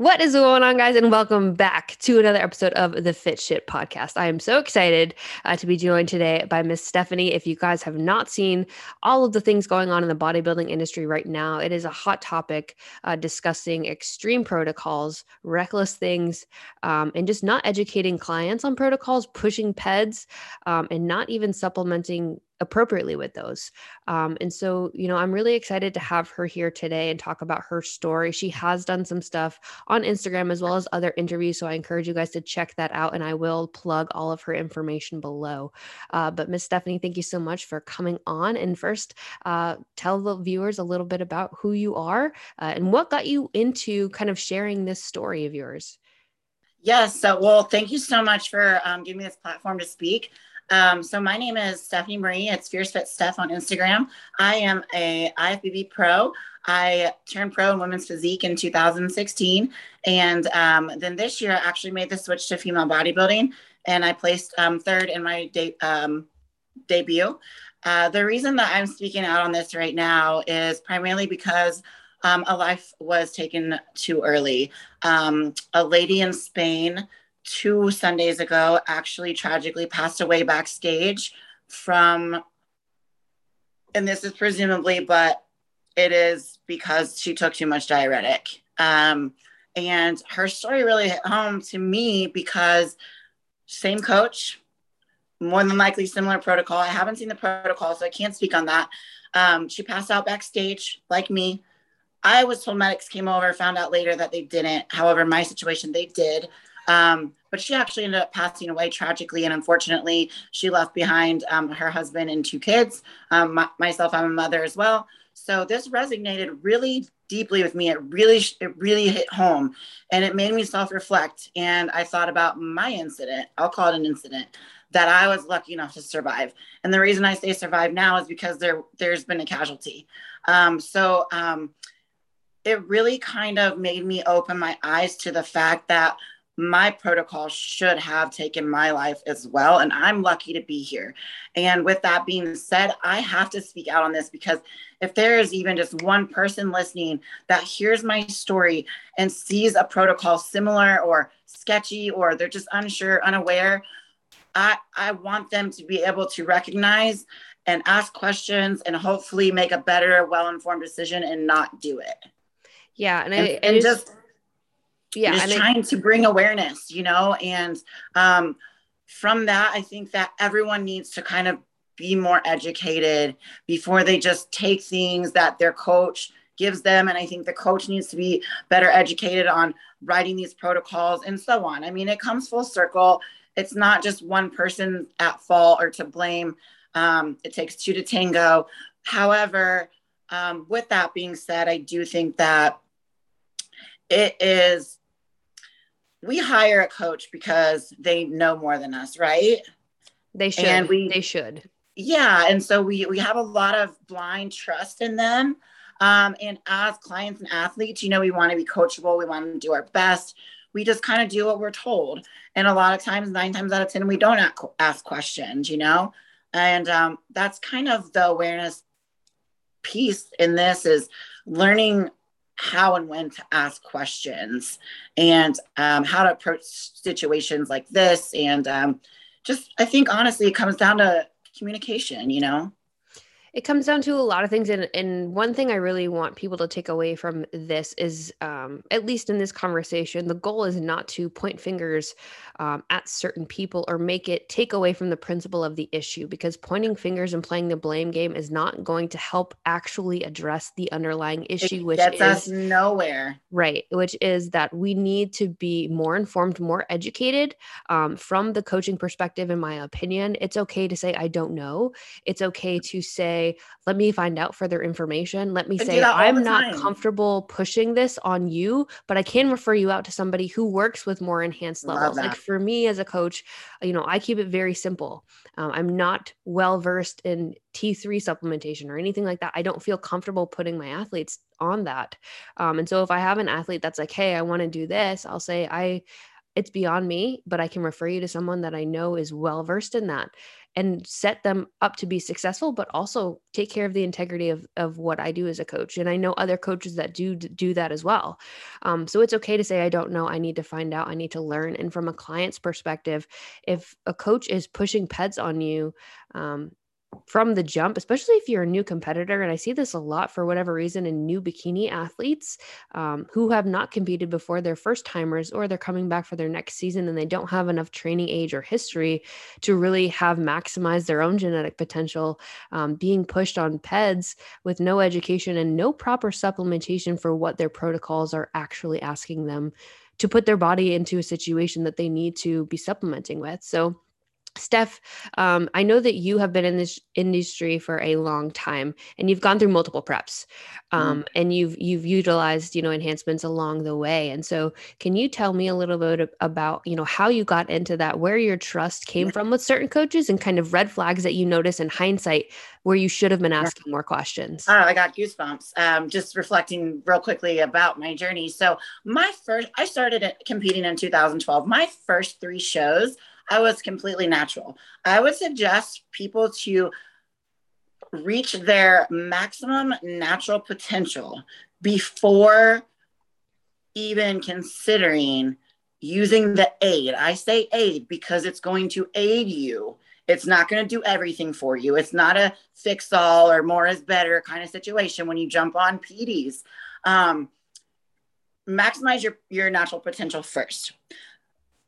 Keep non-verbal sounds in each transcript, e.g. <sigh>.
What is going on, guys? And welcome back to another episode of the Fit Shit podcast. I am so excited uh, to be joined today by Miss Stephanie. If you guys have not seen all of the things going on in the bodybuilding industry right now, it is a hot topic uh, discussing extreme protocols, reckless things, um, and just not educating clients on protocols, pushing PEDs, um, and not even supplementing appropriately with those. Um, and so, you know, I'm really excited to have her here today and talk about her story. She has done some stuff on Instagram as well as other interviews. So I encourage you guys to check that out. And I will plug all of her information below. Uh, but Miss Stephanie, thank you so much for coming on. And first, uh, tell the viewers a little bit about who you are uh, and what got you into kind of sharing this story of yours. Yes. So, well, thank you so much for um, giving me this platform to speak. Um, so my name is Stephanie Marie. It's Fierce Fit Steph on Instagram. I am a IFBB pro. I turned pro in women's physique in 2016, and um, then this year I actually made the switch to female bodybuilding, and I placed um, third in my de- um, debut. Uh, the reason that I'm speaking out on this right now is primarily because um, a life was taken too early. Um, a lady in Spain two Sundays ago actually tragically passed away backstage from, and this is presumably, but it is because she took too much diuretic. Um, and her story really hit home to me because same coach, more than likely similar protocol. I haven't seen the protocol, so I can't speak on that. Um, she passed out backstage like me. I was told medics came over, found out later that they didn't. However, my situation, they did. Um, but she actually ended up passing away tragically. And unfortunately, she left behind um, her husband and two kids. Um, my, myself, I'm a mother as well. So this resonated really deeply with me. It really, it really hit home and it made me self reflect. And I thought about my incident, I'll call it an incident that I was lucky enough to survive. And the reason I say survive now is because there, there's been a casualty. Um, so um, it really kind of made me open my eyes to the fact that my protocol should have taken my life as well. And I'm lucky to be here. And with that being said, I have to speak out on this because if there is even just one person listening that hears my story and sees a protocol similar or sketchy or they're just unsure, unaware, I, I want them to be able to recognize and ask questions and hopefully make a better, well informed decision and not do it. Yeah. And, and, I, and just yeah just trying it, to bring awareness you know and um, from that i think that everyone needs to kind of be more educated before they just take things that their coach gives them. And i think the coach needs to be better educated on writing these protocols and so on. I mean it comes full circle. It's not just one person at fault or to blame. Um, it takes two to tango. However um, with that being said i do think that it is we hire a coach because they know more than us, right? They should. And we, they should. Yeah, and so we we have a lot of blind trust in them. Um, and as clients and athletes, you know, we want to be coachable. We want to do our best. We just kind of do what we're told. And a lot of times, nine times out of 10, we don't ask questions, you know? And um, that's kind of the awareness piece in this is learning how and when to ask questions and um, how to approach situations like this. And um, just, I think honestly, it comes down to communication, you know? It comes down to a lot of things and, and one thing i really want people to take away from this is um, at least in this conversation the goal is not to point fingers um, at certain people or make it take away from the principle of the issue because pointing fingers and playing the blame game is not going to help actually address the underlying issue it which gets is us nowhere. Right which is that we need to be more informed more educated um, from the coaching perspective in my opinion. It's okay to say i don't know. It's okay to say say, let me find out further information. Let me say, I'm not comfortable pushing this on you, but I can refer you out to somebody who works with more enhanced levels. Like for me as a coach, you know, I keep it very simple. Um, I'm not well versed in T3 supplementation or anything like that. I don't feel comfortable putting my athletes on that. Um, and so if I have an athlete that's like, hey, I want to do this, I'll say, I, it's beyond me, but I can refer you to someone that I know is well versed in that and set them up to be successful, but also take care of the integrity of, of what I do as a coach. And I know other coaches that do do that as well. Um, so it's okay to say, I don't know. I need to find out. I need to learn. And from a client's perspective, if a coach is pushing PEDs on you, um, from the jump, especially if you're a new competitor. And I see this a lot for whatever reason in new bikini athletes um, who have not competed before, they're first timers, or they're coming back for their next season and they don't have enough training age or history to really have maximized their own genetic potential, um, being pushed on PEDs with no education and no proper supplementation for what their protocols are actually asking them to put their body into a situation that they need to be supplementing with. So, Steph, um, I know that you have been in this industry for a long time, and you've gone through multiple preps, um, mm. and you've you've utilized you know enhancements along the way. And so, can you tell me a little bit about you know how you got into that, where your trust came from with certain coaches, and kind of red flags that you notice in hindsight where you should have been asking more questions? Oh, I got goosebumps. Um, just reflecting real quickly about my journey. So, my first, I started competing in 2012. My first three shows I was completely natural. I would suggest people to reach their maximum natural potential before even considering using the aid. I say aid because it's going to aid you. It's not going to do everything for you. It's not a fix all or more is better kind of situation when you jump on PEDs. Um, maximize your, your natural potential first.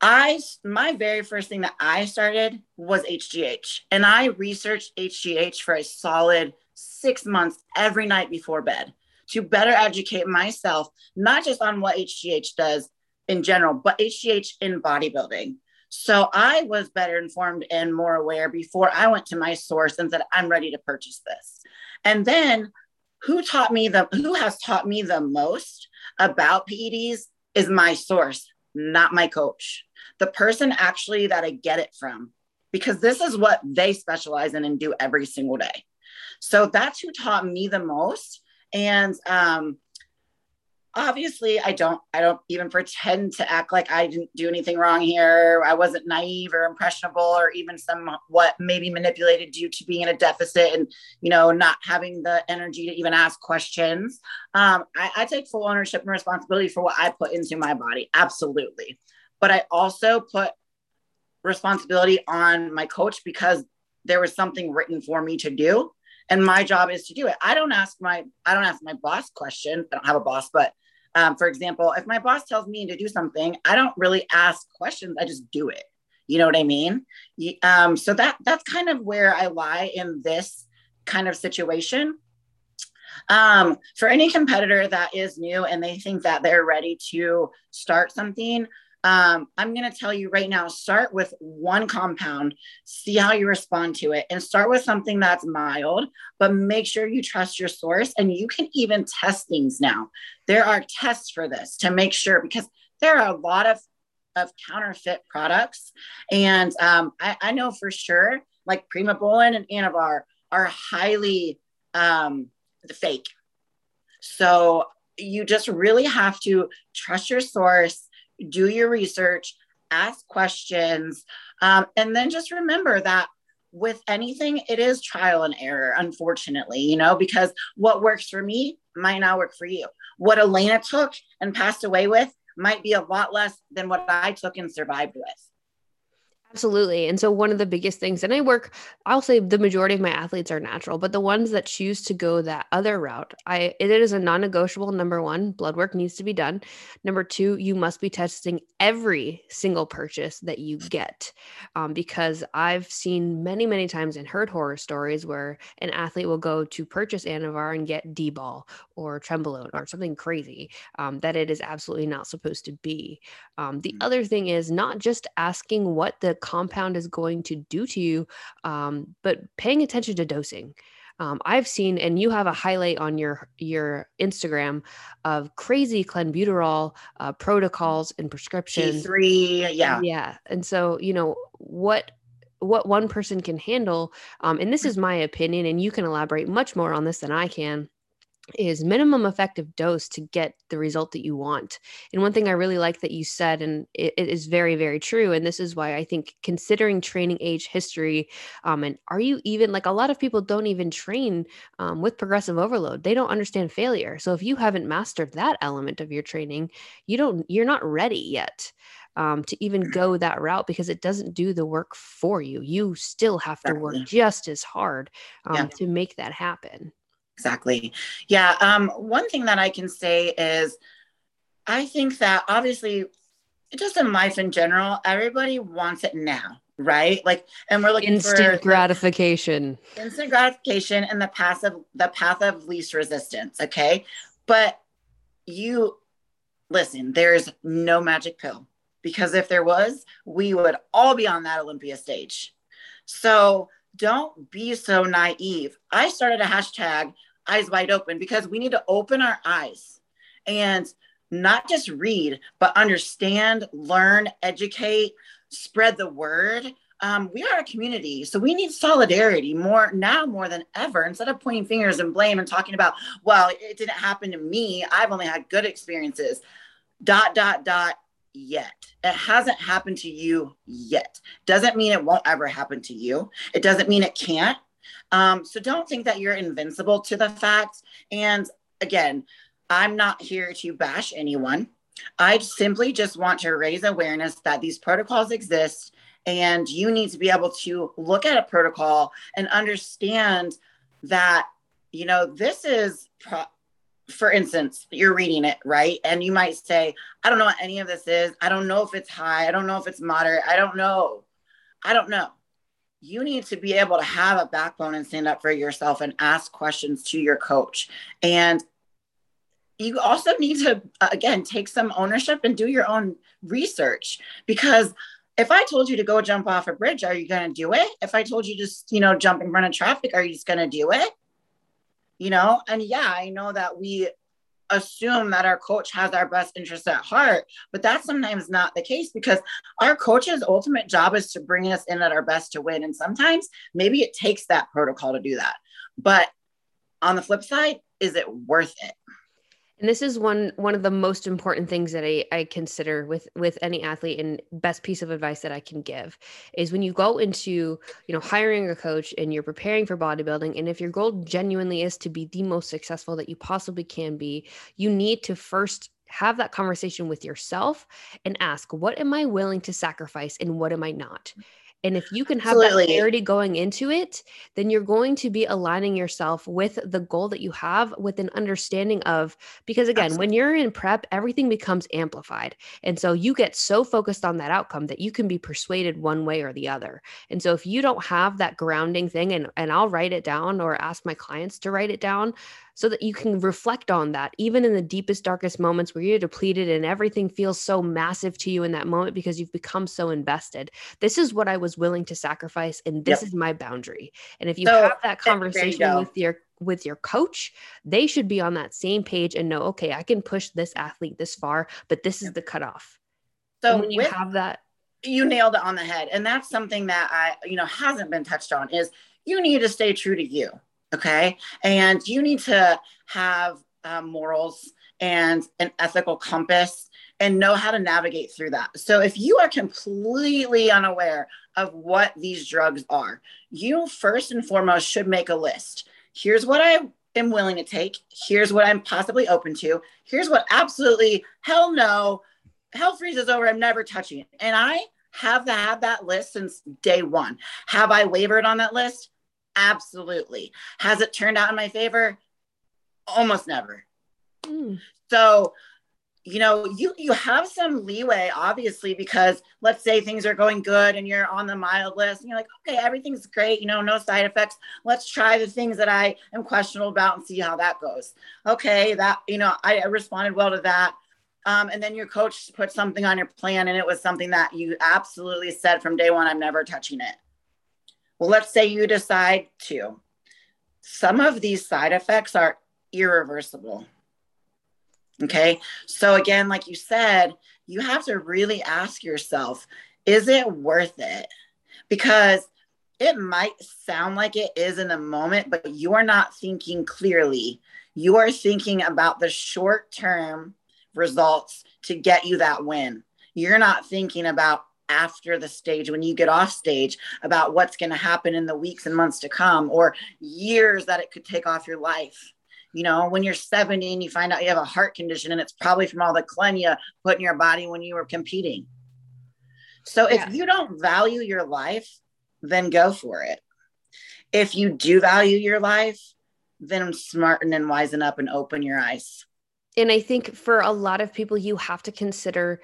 I my very first thing that I started was HGH, and I researched HGH for a solid six months every night before bed to better educate myself, not just on what HGH does in general, but HGH in bodybuilding. So I was better informed and more aware before I went to my source and said, I'm ready to purchase this. And then who taught me the who has taught me the most about PEDs is my source, not my coach the person actually that I get it from, because this is what they specialize in and do every single day. So that's who taught me the most. And um, obviously i don't i don't even pretend to act like i didn't do anything wrong here. I wasn't naive or impressionable or even somewhat maybe manipulated due to being in a deficit and you know not having the energy to even ask questions. Um, I, I take full ownership and responsibility for what i put into my body. Absolutely. But I also put responsibility on my coach because there was something written for me to do. And my job is to do it. I don't ask my i don't ask my boss questions i don't have a boss but um, for example if my boss tells me to do something i don't really ask questions i just do it. You know what i mean? Um, so that that's kind of where i lie in this kind of situation. Um, for any competitor that is new and they think that they're ready to start something um, I'm going to tell you right now start with one compound, see how you respond to it, and start with something that's mild, but make sure you trust your source. And you can even test things now. There are tests for this to make sure because there are a lot of, of counterfeit products. And um, I, I, know for sure, like Primobolan and Anavar are highly um, fake. So you just really have to trust your source do your research, ask questions, um, and then just remember that with anything, it is trial and error, unfortunately, you know, because what works for me might not work for you. What Elena took and passed away with might be a lot less than what I took and survived with. Absolutely. And so, one of the biggest things, and I work, I'll say the majority of my athletes are natural, but the ones that choose to go that other route, I it is a non negotiable. Number one, blood work needs to be done. Number two, you must be testing every single purchase that you get. Um, because I've seen many, many times and heard horror stories where an athlete will go to purchase Anavar and get D ball or Trenbolone or something crazy um, that it is absolutely not supposed to be. Um, the mm-hmm. other thing is not just asking what the compound is going to do to you, um, but paying attention to dosing. Um, I've seen, and you have a highlight on your your Instagram of crazy clenbuterol uh, protocols and prescriptions. Three, yeah, yeah. And so, you know what what one person can handle, um, and this is my opinion, and you can elaborate much more on this than I can is minimum effective dose to get the result that you want. And one thing I really like that you said, and it, it is very, very true. And this is why I think considering training age history, um, and are you even like a lot of people don't even train um, with progressive overload? They don't understand failure. So if you haven't mastered that element of your training, you don't, you're not ready yet. Um, to even go <clears throat> that route because it doesn't do the work for you. You still have to work just as hard um, yeah. to make that happen. Exactly. Yeah. Um, one thing that I can say is I think that obviously, just in life in general, everybody wants it now, right? Like, and we're looking for instant for gratification, instant gratification, and the path of the path of least resistance. Okay, but you listen. There's no magic pill because if there was, we would all be on that Olympia stage. So don't be so naive. I started a hashtag eyes wide open because we need to open our eyes and not just read, but understand, learn, educate, spread the word. Um, we are a community, so we need solidarity more now more than ever. Instead of pointing fingers and blame and talking about, well, it didn't happen to me. I've only had good experiences. Dot dot dot. Yet it hasn't happened to you yet. Doesn't mean it won't ever happen to you. It doesn't mean it can't. Um, so don't think that you're invincible to the facts. And again, I'm not here to bash anyone. I simply just want to raise awareness that these protocols exist and you need to be able to look at a protocol and understand that, you know, this is, pro- for instance, you're reading it, right? And you might say, I don't know what any of this is. I don't know if it's high. I don't know if it's moderate. I don't know. I don't know you need to be able to have a backbone and stand up for yourself and ask questions to your coach. And you also need to, uh, again, take some ownership and do your own research because if I told you to go jump off a bridge, are you going to do it? If I told you just, you know, jump in front of traffic, are you just going to do it? You know, and yeah, I know that we assume that our coach has our best interests at heart, but that's sometimes not the case because our coach's ultimate job is to bring us in at our best to win. And sometimes maybe it takes that protocol to do that. But on the flip side, is it worth it? And this is one one of the most important things that I, I consider with with any athlete and best piece of advice that i can give is when you go into you know hiring a coach and you're preparing for bodybuilding and if your goal genuinely is to be the most successful that you possibly can be you need to first have that conversation with yourself and ask what am i willing to sacrifice and what am i not and if you can have Absolutely. that clarity going into it, then you're going to be aligning yourself with the goal that you have with an understanding of, because again, Absolutely. when you're in prep, everything becomes amplified. And so you get so focused on that outcome that you can be persuaded one way or the other. And so if you don't have that grounding thing, and, and I'll write it down or ask my clients to write it down, so that you can reflect on that, even in the deepest, darkest moments where you're depleted and everything feels so massive to you in that moment because you've become so invested. This is what I was willing to sacrifice, and this yep. is my boundary. And if you so, have that conversation you with your with your coach, they should be on that same page and know, okay, I can push this athlete this far, but this is the cutoff. So and when you with, have that, you nailed it on the head. And that's something that I, you know, hasn't been touched on is you need to stay true to you. Okay. And you need to have um, morals and an ethical compass and know how to navigate through that. So if you are completely unaware of what these drugs are, you first and foremost should make a list. Here's what I am willing to take. Here's what I'm possibly open to. Here's what absolutely hell no, hell freezes over. I'm never touching it. And I have have that list since day one. Have I wavered on that list? Absolutely. Has it turned out in my favor? Almost never. Mm. So, you know, you you have some leeway, obviously, because let's say things are going good and you're on the mild list, and you're like, okay, everything's great, you know, no side effects. Let's try the things that I am questionable about and see how that goes. Okay, that you know, I, I responded well to that. Um, and then your coach put something on your plan, and it was something that you absolutely said from day one, I'm never touching it. Well, let's say you decide to. Some of these side effects are irreversible. Okay. So, again, like you said, you have to really ask yourself is it worth it? Because it might sound like it is in the moment, but you are not thinking clearly. You are thinking about the short term results to get you that win. You're not thinking about after the stage when you get off stage about what's going to happen in the weeks and months to come or years that it could take off your life. You know when you're 70 and you find out you have a heart condition and it's probably from all the clen you put in your body when you were competing. So if you don't value your life then go for it. If you do value your life then smarten and wisen up and open your eyes. And i think for a lot of people you have to consider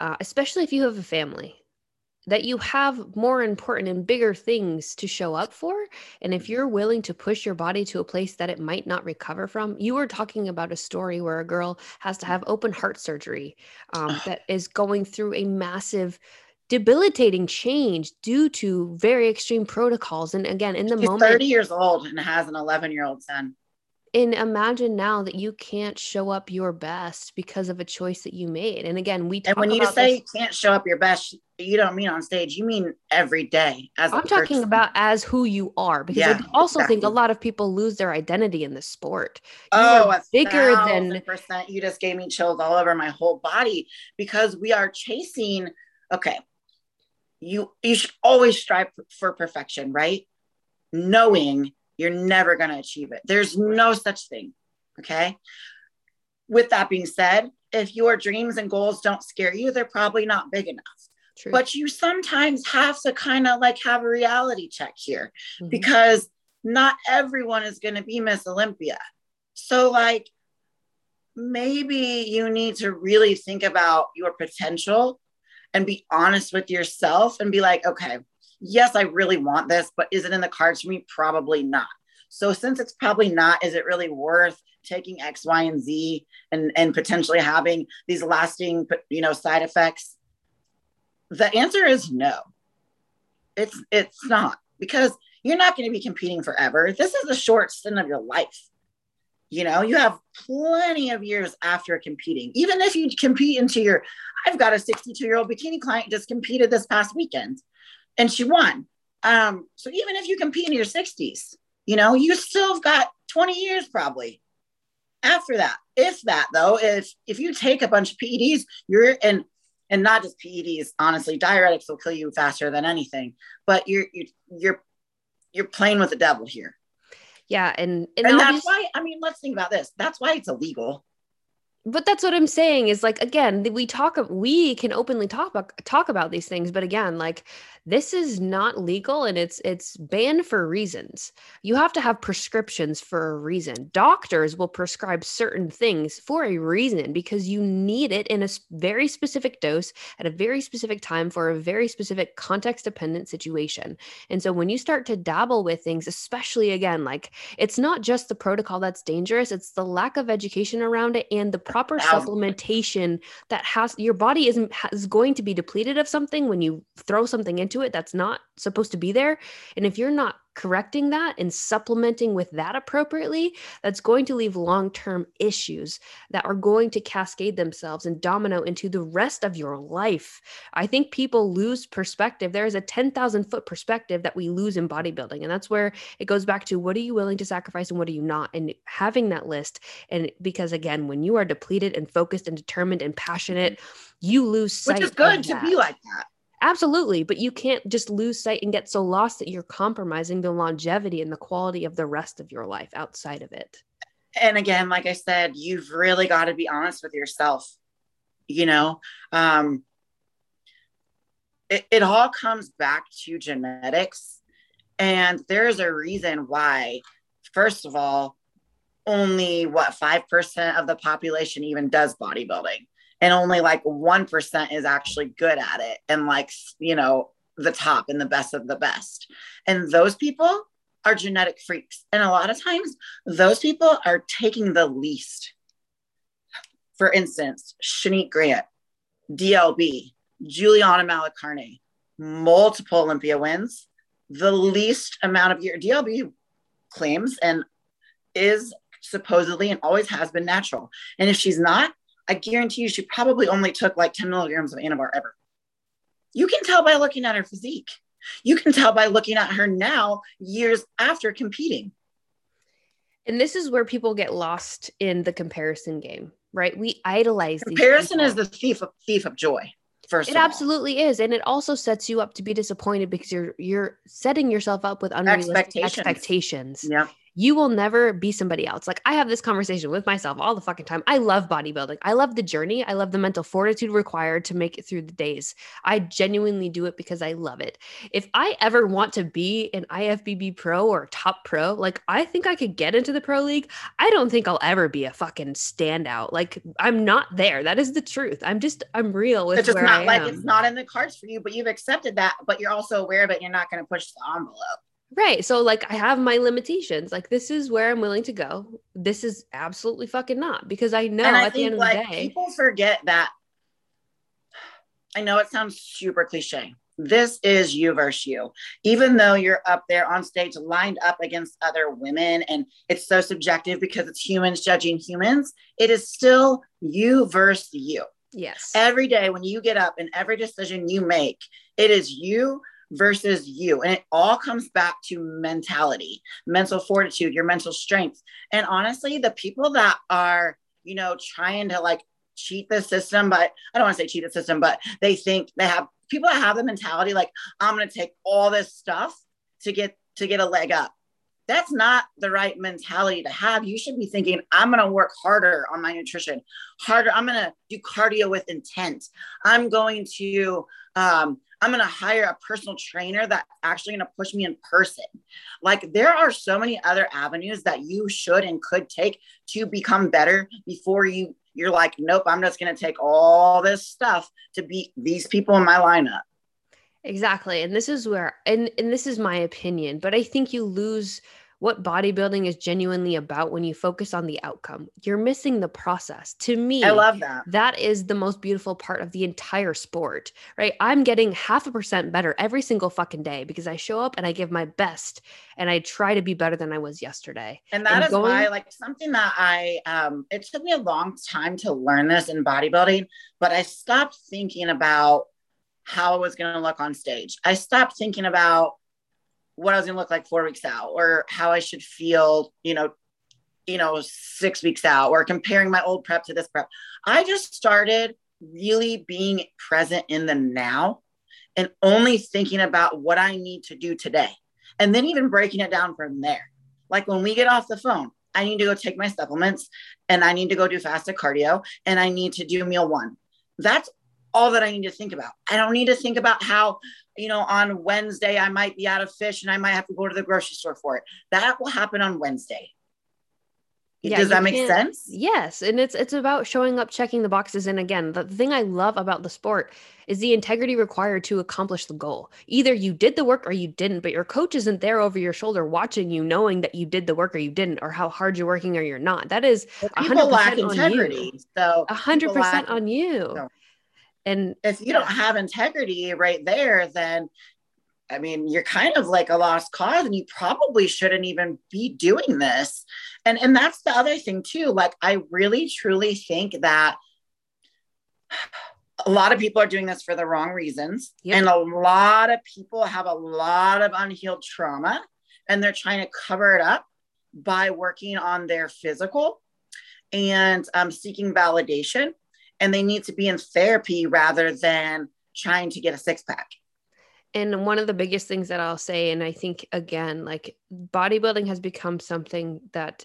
uh, especially if you have a family that you have more important and bigger things to show up for. And if you're willing to push your body to a place that it might not recover from, you were talking about a story where a girl has to have open heart surgery um, that is going through a massive debilitating change due to very extreme protocols. And again, in the She's moment, 30 years old and has an 11 year old son and imagine now that you can't show up your best because of a choice that you made and again we and when you say this, you can't show up your best you don't mean on stage you mean every day as i'm talking person. about as who you are because yeah, i also exactly. think a lot of people lose their identity in the sport you oh bigger than percent you just gave me chills all over my whole body because we are chasing okay you you should always strive for perfection right knowing you're never going to achieve it. There's no such thing. Okay. With that being said, if your dreams and goals don't scare you, they're probably not big enough. True. But you sometimes have to kind of like have a reality check here mm-hmm. because not everyone is going to be Miss Olympia. So, like, maybe you need to really think about your potential and be honest with yourself and be like, okay, yes, I really want this, but is it in the cards for me? Probably not. So since it's probably not, is it really worth taking X, Y, and Z and, and potentially having these lasting, you know, side effects? The answer is no. It's it's not because you're not going to be competing forever. This is a short stint of your life. You know, you have plenty of years after competing. Even if you compete into your, I've got a 62 year old bikini client just competed this past weekend and she won. Um, so even if you compete in your 60s, you know, you still have got 20 years probably after that. If that though, if if you take a bunch of PEDs, you're and and not just PEDs, honestly, diuretics will kill you faster than anything. But you're you're you're you're playing with the devil here. Yeah, and and, and that's why I mean, let's think about this. That's why it's illegal but that's what i'm saying is like again we talk we can openly talk about talk about these things but again like this is not legal and it's it's banned for reasons. You have to have prescriptions for a reason. Doctors will prescribe certain things for a reason because you need it in a very specific dose at a very specific time for a very specific context dependent situation. And so when you start to dabble with things especially again like it's not just the protocol that's dangerous it's the lack of education around it and the proper supplementation that has your body isn't is going to be depleted of something when you throw something into it that's not supposed to be there. And if you're not correcting that and supplementing with that appropriately, that's going to leave long term issues that are going to cascade themselves and domino into the rest of your life. I think people lose perspective. There is a 10,000 foot perspective that we lose in bodybuilding. And that's where it goes back to what are you willing to sacrifice and what are you not? And having that list. And because again, when you are depleted and focused and determined and passionate, mm-hmm. you lose sight. Which is good to be like that. Absolutely. But you can't just lose sight and get so lost that you're compromising the longevity and the quality of the rest of your life outside of it. And again, like I said, you've really got to be honest with yourself. You know, um, it, it all comes back to genetics. And there's a reason why, first of all, only what 5% of the population even does bodybuilding and only like 1% is actually good at it and like you know the top and the best of the best. And those people are genetic freaks. And a lot of times those people are taking the least. For instance Shanique Grant DLB Juliana Malacarne multiple olympia wins the least amount of year DLB claims and is supposedly and always has been natural. And if she's not I guarantee you she probably only took like 10 milligrams of Anavar ever. You can tell by looking at her physique. You can tell by looking at her now, years after competing. And this is where people get lost in the comparison game, right? We idolize comparison is the thief of thief of joy. First, it absolutely is, and it also sets you up to be disappointed because you're you're setting yourself up with unrealistic expectations. expectations. Yeah, you will never be somebody else. Like I have this conversation with myself all the fucking time. I love bodybuilding. I love the journey. I love the mental fortitude required to make it through the days. I genuinely do it because I love it. If I ever want to be an IFBB pro or top pro, like I think I could get into the pro league. I don't think I'll ever be a fucking standout. Like I'm not there. That is the truth. I'm just I'm real with it's just where not I like am. it's not in the cards for you, but you've accepted that, but you're also aware of it. You're not going to push the envelope. Right. So like I have my limitations. Like this is where I'm willing to go. This is absolutely fucking not because I know I at the end like, of the day. People forget that <sighs> I know it sounds super cliche. This is you versus you. Even though you're up there on stage lined up against other women and it's so subjective because it's humans judging humans, it is still you versus you. Yes. Every day when you get up and every decision you make, it is you versus you. And it all comes back to mentality, mental fortitude, your mental strength. And honestly, the people that are, you know, trying to like cheat the system, but I don't want to say cheat the system, but they think they have people that have the mentality like, I'm going to take all this stuff to get to get a leg up. That's not the right mentality to have. You should be thinking, I'm going to work harder on my nutrition, harder. I'm going to do cardio with intent. I'm going to um, I'm going to hire a personal trainer that's actually going to push me in person. Like there are so many other avenues that you should and could take to become better before you you're like, nope, I'm just going to take all this stuff to beat these people in my lineup. Exactly. And this is where and and this is my opinion, but I think you lose what bodybuilding is genuinely about when you focus on the outcome. You're missing the process. To me, I love that. That is the most beautiful part of the entire sport, right? I'm getting half a percent better every single fucking day because I show up and I give my best and I try to be better than I was yesterday. And that and is going- why, like, something that I, um, it took me a long time to learn this in bodybuilding, but I stopped thinking about how I was going to look on stage. I stopped thinking about what I was going to look like four weeks out or how I should feel, you know, you know, six weeks out or comparing my old prep to this prep. I just started really being present in the now and only thinking about what I need to do today. And then even breaking it down from there. Like when we get off the phone, I need to go take my supplements and I need to go do fasted cardio and I need to do meal one. That's all that I need to think about. I don't need to think about how you know, on Wednesday, I might be out of fish and I might have to go to the grocery store for it. That will happen on Wednesday. Yeah, Does that make sense? Yes, and it's it's about showing up, checking the boxes. And again, the thing I love about the sport is the integrity required to accomplish the goal. Either you did the work or you didn't, but your coach isn't there over your shoulder watching you, knowing that you did the work or you didn't, or how hard you're working or you're not. That is hundred percent on you. So hundred percent on you. So and if you don't have integrity right there, then I mean, you're kind of like a lost cause and you probably shouldn't even be doing this. And and that's the other thing too. Like I really truly think that a lot of people are doing this for the wrong reasons. Yep. And a lot of people have a lot of unhealed trauma and they're trying to cover it up by working on their physical and um, seeking validation and they need to be in therapy rather than trying to get a six pack. And one of the biggest things that I'll say, and I think again, like bodybuilding has become something that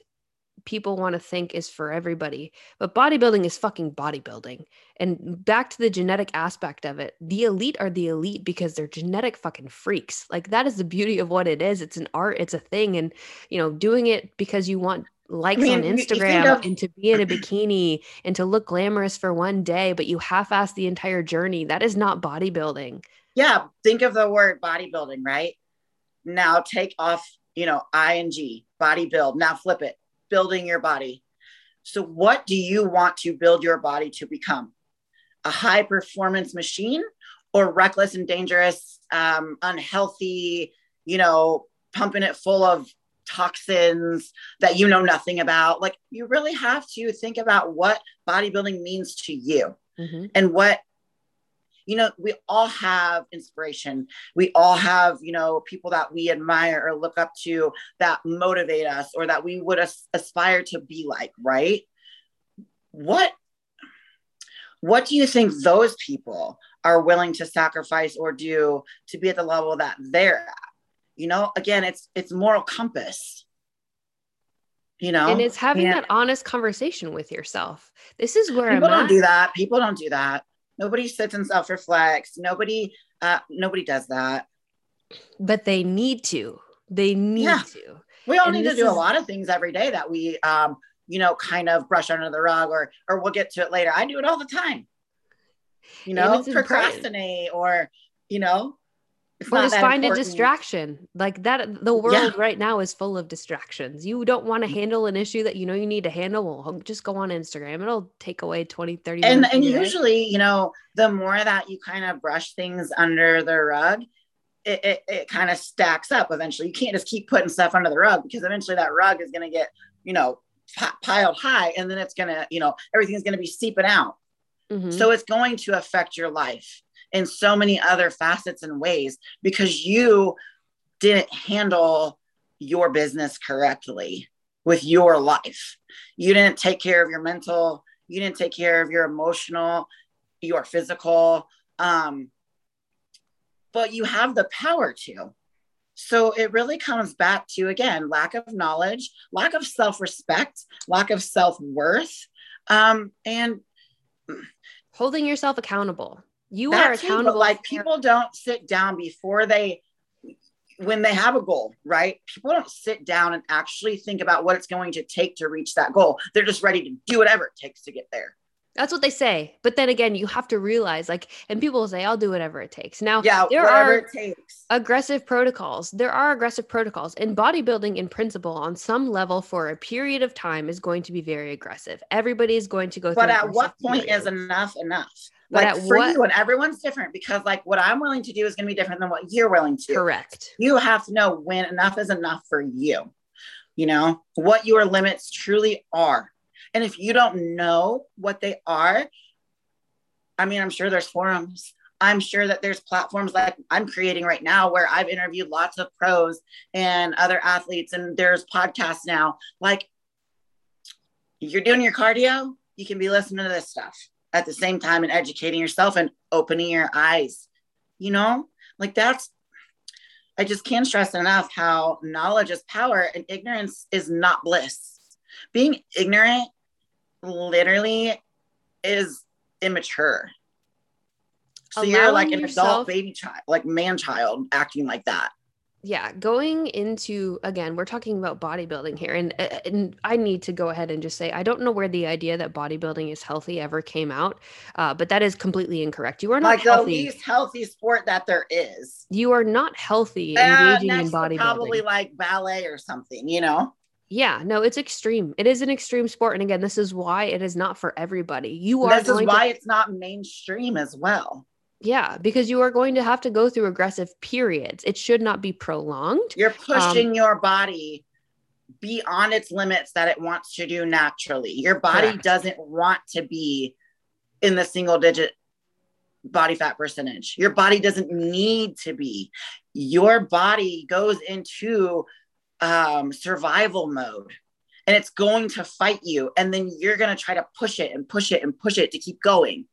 people want to think is for everybody, but bodybuilding is fucking bodybuilding. And back to the genetic aspect of it, the elite are the elite because they're genetic fucking freaks. Like that is the beauty of what it is. It's an art, it's a thing. And, you know, doing it because you want likes I mean, on Instagram of- and to be in a bikini and to look glamorous for one day, but you half ass the entire journey. That is not bodybuilding. Yeah. Think of the word bodybuilding, right? Now take off, you know, ing, body build. Now flip it, building your body. So, what do you want to build your body to become? A high performance machine or reckless and dangerous, um, unhealthy, you know, pumping it full of toxins that you know nothing about. Like you really have to think about what bodybuilding means to you mm-hmm. and what you know, we all have inspiration. We all have, you know, people that we admire or look up to that motivate us or that we would as- aspire to be like, right? What what do you think those people are willing to sacrifice or do to be at the level that they're at? You know, again, it's it's moral compass. You know, and it's having that honest conversation with yourself. This is where people I'm don't at. do that. People don't do that. Nobody sits and self reflects. Nobody, uh, nobody does that. but they need to. They need Yeah. to. We all And need to do a lot of things every day that we, um, you know, kind of brush under the rug, or or we'll get to it later. I do it all the time. You know, it's important. procrastinate, or you know, Or just find a distraction. Like that, the world right now is full of distractions. You don't want to handle an issue that you know you need to handle. Well, just go on Instagram. It'll take away 20, 30 and and of your day. usually you know the more that you kind of brush things under the rug it, it, it kind of stacks up eventually you can't just keep putting stuff under the rug because eventually that rug is going to get you know pi- piled high and then it's going to you know everything's going to be seeping out Mhm. so it's going to affect your life in so many other facets and ways because you didn't handle your business correctly with your life. You didn't take care of your mental, you didn't take care of your emotional, your physical. Um, but you have the power to. So it really comes back to again lack of knowledge, lack of self respect, lack of self worth. Um, and holding yourself accountable. You that are too, accountable. like people don't sit down before they when they have a goal right people don't sit down and actually think about what it's going to take to reach that goal they're just ready to do whatever it takes to get there That's what they say. But then again, you have to realize, like, and people will say, "I'll do whatever it takes." Now, yeah there whatever are it takes aggressive protocols. There are aggressive protocols, and bodybuilding, in principle, on some level, for a period of time, is going to be very aggressive. Everybody is going to go. Through. But at what point is enough enough like for what- you and everyone's different because like what i'm willing to do is going to be different than what you're willing to correct? you have to know when enough is enough for you you know what your limits truly are. And if you don't know what they are i mean i'm sure there's forums. I'm sure that there's platforms like i'm creating right now where i've interviewed lots of pros and other athletes and there's podcasts now. Like you're doing your cardio you can be listening to this stuff at the same time and educating yourself and opening your eyes you know like that's I just can't stress enough how knowledge is power and ignorance is not bliss. Being ignorant literally is immature. So you're like an Allowing adult baby child, like man child acting like that. Yeah, going into again, we're talking about bodybuilding here, and uh, and I need to go ahead and just say I don't know where the idea that bodybuilding is healthy ever came out, uh, but that is completely incorrect. You are not Like the healthy. least healthy sport that there is. You are not healthy Uh, engaging in bodybuilding. probably like ballet or something, you know? Yeah, no, it's extreme. It is an extreme sport, and again, this is why it is not for everybody. You are This is why to, it's not mainstream as well. Yeah, because you are going to have to go through aggressive periods. It should not be prolonged. You're Um, pushing your body beyond its limits that it wants to do naturally. Your body Correct. doesn't want to be in the single digit body fat percentage. Your body doesn't need to be. Your body goes into um, survival mode and it's going to fight you. And then you're going to try to push it and push it and push it to keep going.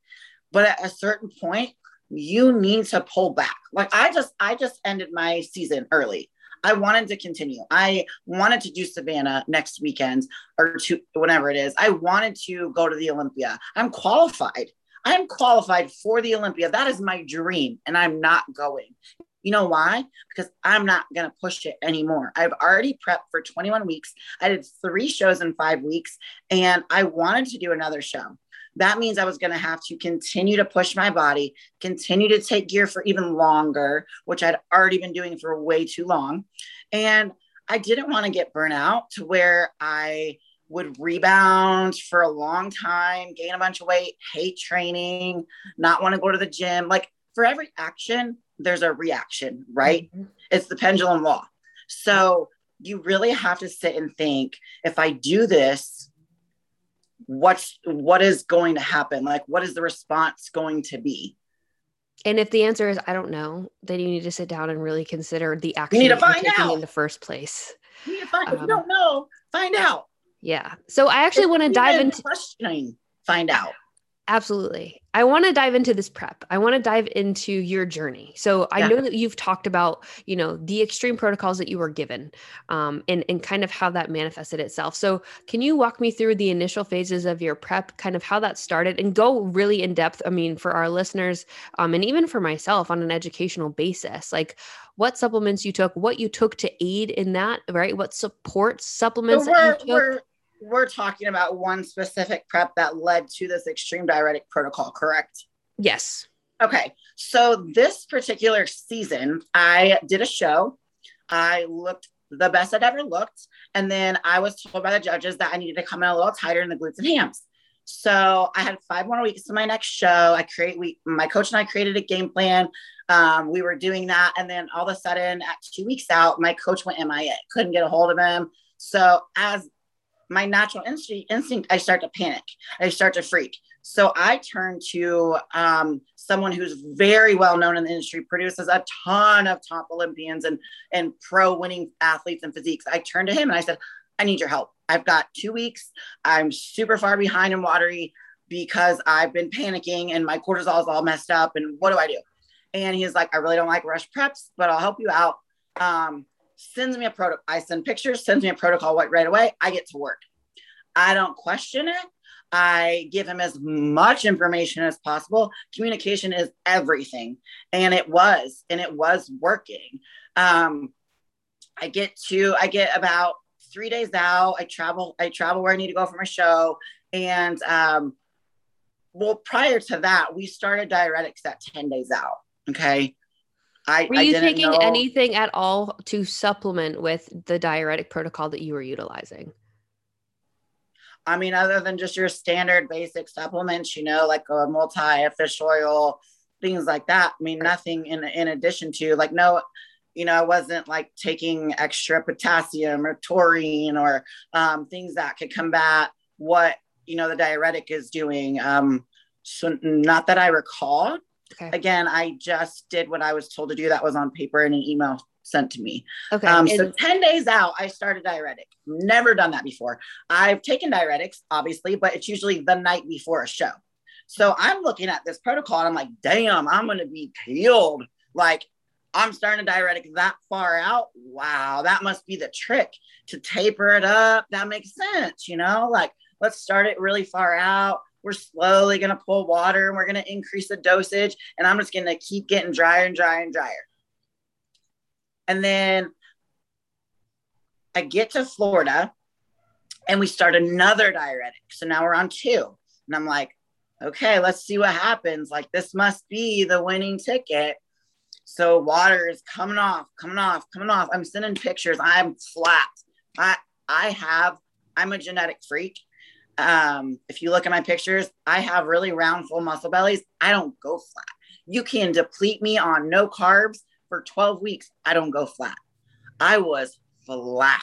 But at a certain point, you need to pull back. Like I just, I just ended my season early. I wanted to continue. I wanted to do Savannah next weekend or to whenever it is. I wanted to go to the Olympia. I'm qualified. I'm qualified for the Olympia. That is my dream, and I'm not going. You know why? Because I'm not going to push it anymore. I've already prepped for 21 weeks. I did three shows in five weeks, and I wanted to do another show. That means I was going to have to continue to push my body, continue to take gear for even longer, which I'd already been doing for way too long. And I didn't want to get burnt out to where I would rebound for a long time, gain a bunch of weight, hate training, not want to go to the gym. Like for every action, there's a reaction, right? Mhm. It's the pendulum law. So you really have to sit and think if I do this, what's what is going to happen? Like what is the response going to be? And if the answer is I don't know, then you need to sit down and really consider the action you need to find out. in the first place. You need to find, if Um, you don't know, find out. Yeah. So I actually want to dive into questioning. Find out. Absolutely. I want to dive into this prep. I want to dive into your journey. So I Yeah. know that you've talked about, you know, the extreme protocols that you were given um, and, and kind of how that manifested itself. So can you walk me through the initial phases of your prep, kind of how that started and go really in depth? I mean, for our listeners um, and even for myself on an educational basis, like what supplements you took, what you took to aid in that, right? What support supplements So that you took. We're, talking about one specific prep that led to this extreme diuretic protocol, correct? yes. Okay. So this particular season, I did a show. I looked the best I'd ever looked. And then I was told by the judges that I needed to come in a little tighter in the glutes and hams. So I had five more weeks to my next show. I create we my coach and I created a game plan. Um, we were doing that, and then all of a sudden, at two weeks out, my coach went MIA. Couldn't get a hold of him. So as my natural instinct, instinct, I start to panic. I start to freak. So I turn to um, someone who's very well known in the industry, produces a ton of top Olympians and and pro winning athletes and physiques. I turned to him and I said, I need your help. I've got two weeks. I'm super far behind and watery because I've been panicking and my cortisol is all messed up. And what do I do? And he's like, I really don't like rush preps, but I'll help you out. Um, sends me a protocol. I send pictures, sends me a protocol right, away. I get to work. I don't question it. I give him as much information as possible. Communication is everything. And it was, and it was working. Um, I get to, I get about three days out. I travel, I travel where I need to go for my show. And um, well, prior to that, we started diuretics at 10 days out. Okay. I, Were I you didn't taking know- anything at all to supplement with the diuretic protocol that you were utilizing? I mean, other than just your standard basic supplements, you know, like a multi, a fish oil, things like that. I mean, nothing in in addition to like no, you know, I wasn't like taking extra potassium or taurine or um, things that could combat what you know the diuretic is doing. Um, so not that I recall. Okay. Again, I just did what I was told to do. That was on paper in an email sent to me. Okay. Um, so 10 days out, I started diuretic. Never done that before. I've taken diuretics, obviously, but it's usually the night before a show. So I'm looking at this protocol and I'm like, damn, I'm going to be peeled. Like, I'm starting a diuretic that far out. Wow, that must be the trick to taper it up. That makes sense, you know? Like, let's start it really far out. We're slowly going to pull water and we're going to increase the dosage. And I'm just going to keep getting drier and drier and drier. And then I get to Florida and we start another diuretic. So now we're on two. And I'm like, okay, let's see what happens. Like, this must be the winning ticket. So water is coming off, coming off, coming off. I'm sending pictures. I'm flat. I I have, I'm a genetic freak. Um, if you look at my pictures, I have really round, full muscle bellies. I don't go flat. You can deplete me on no carbs for 12 weeks. I don't go flat. I was flat.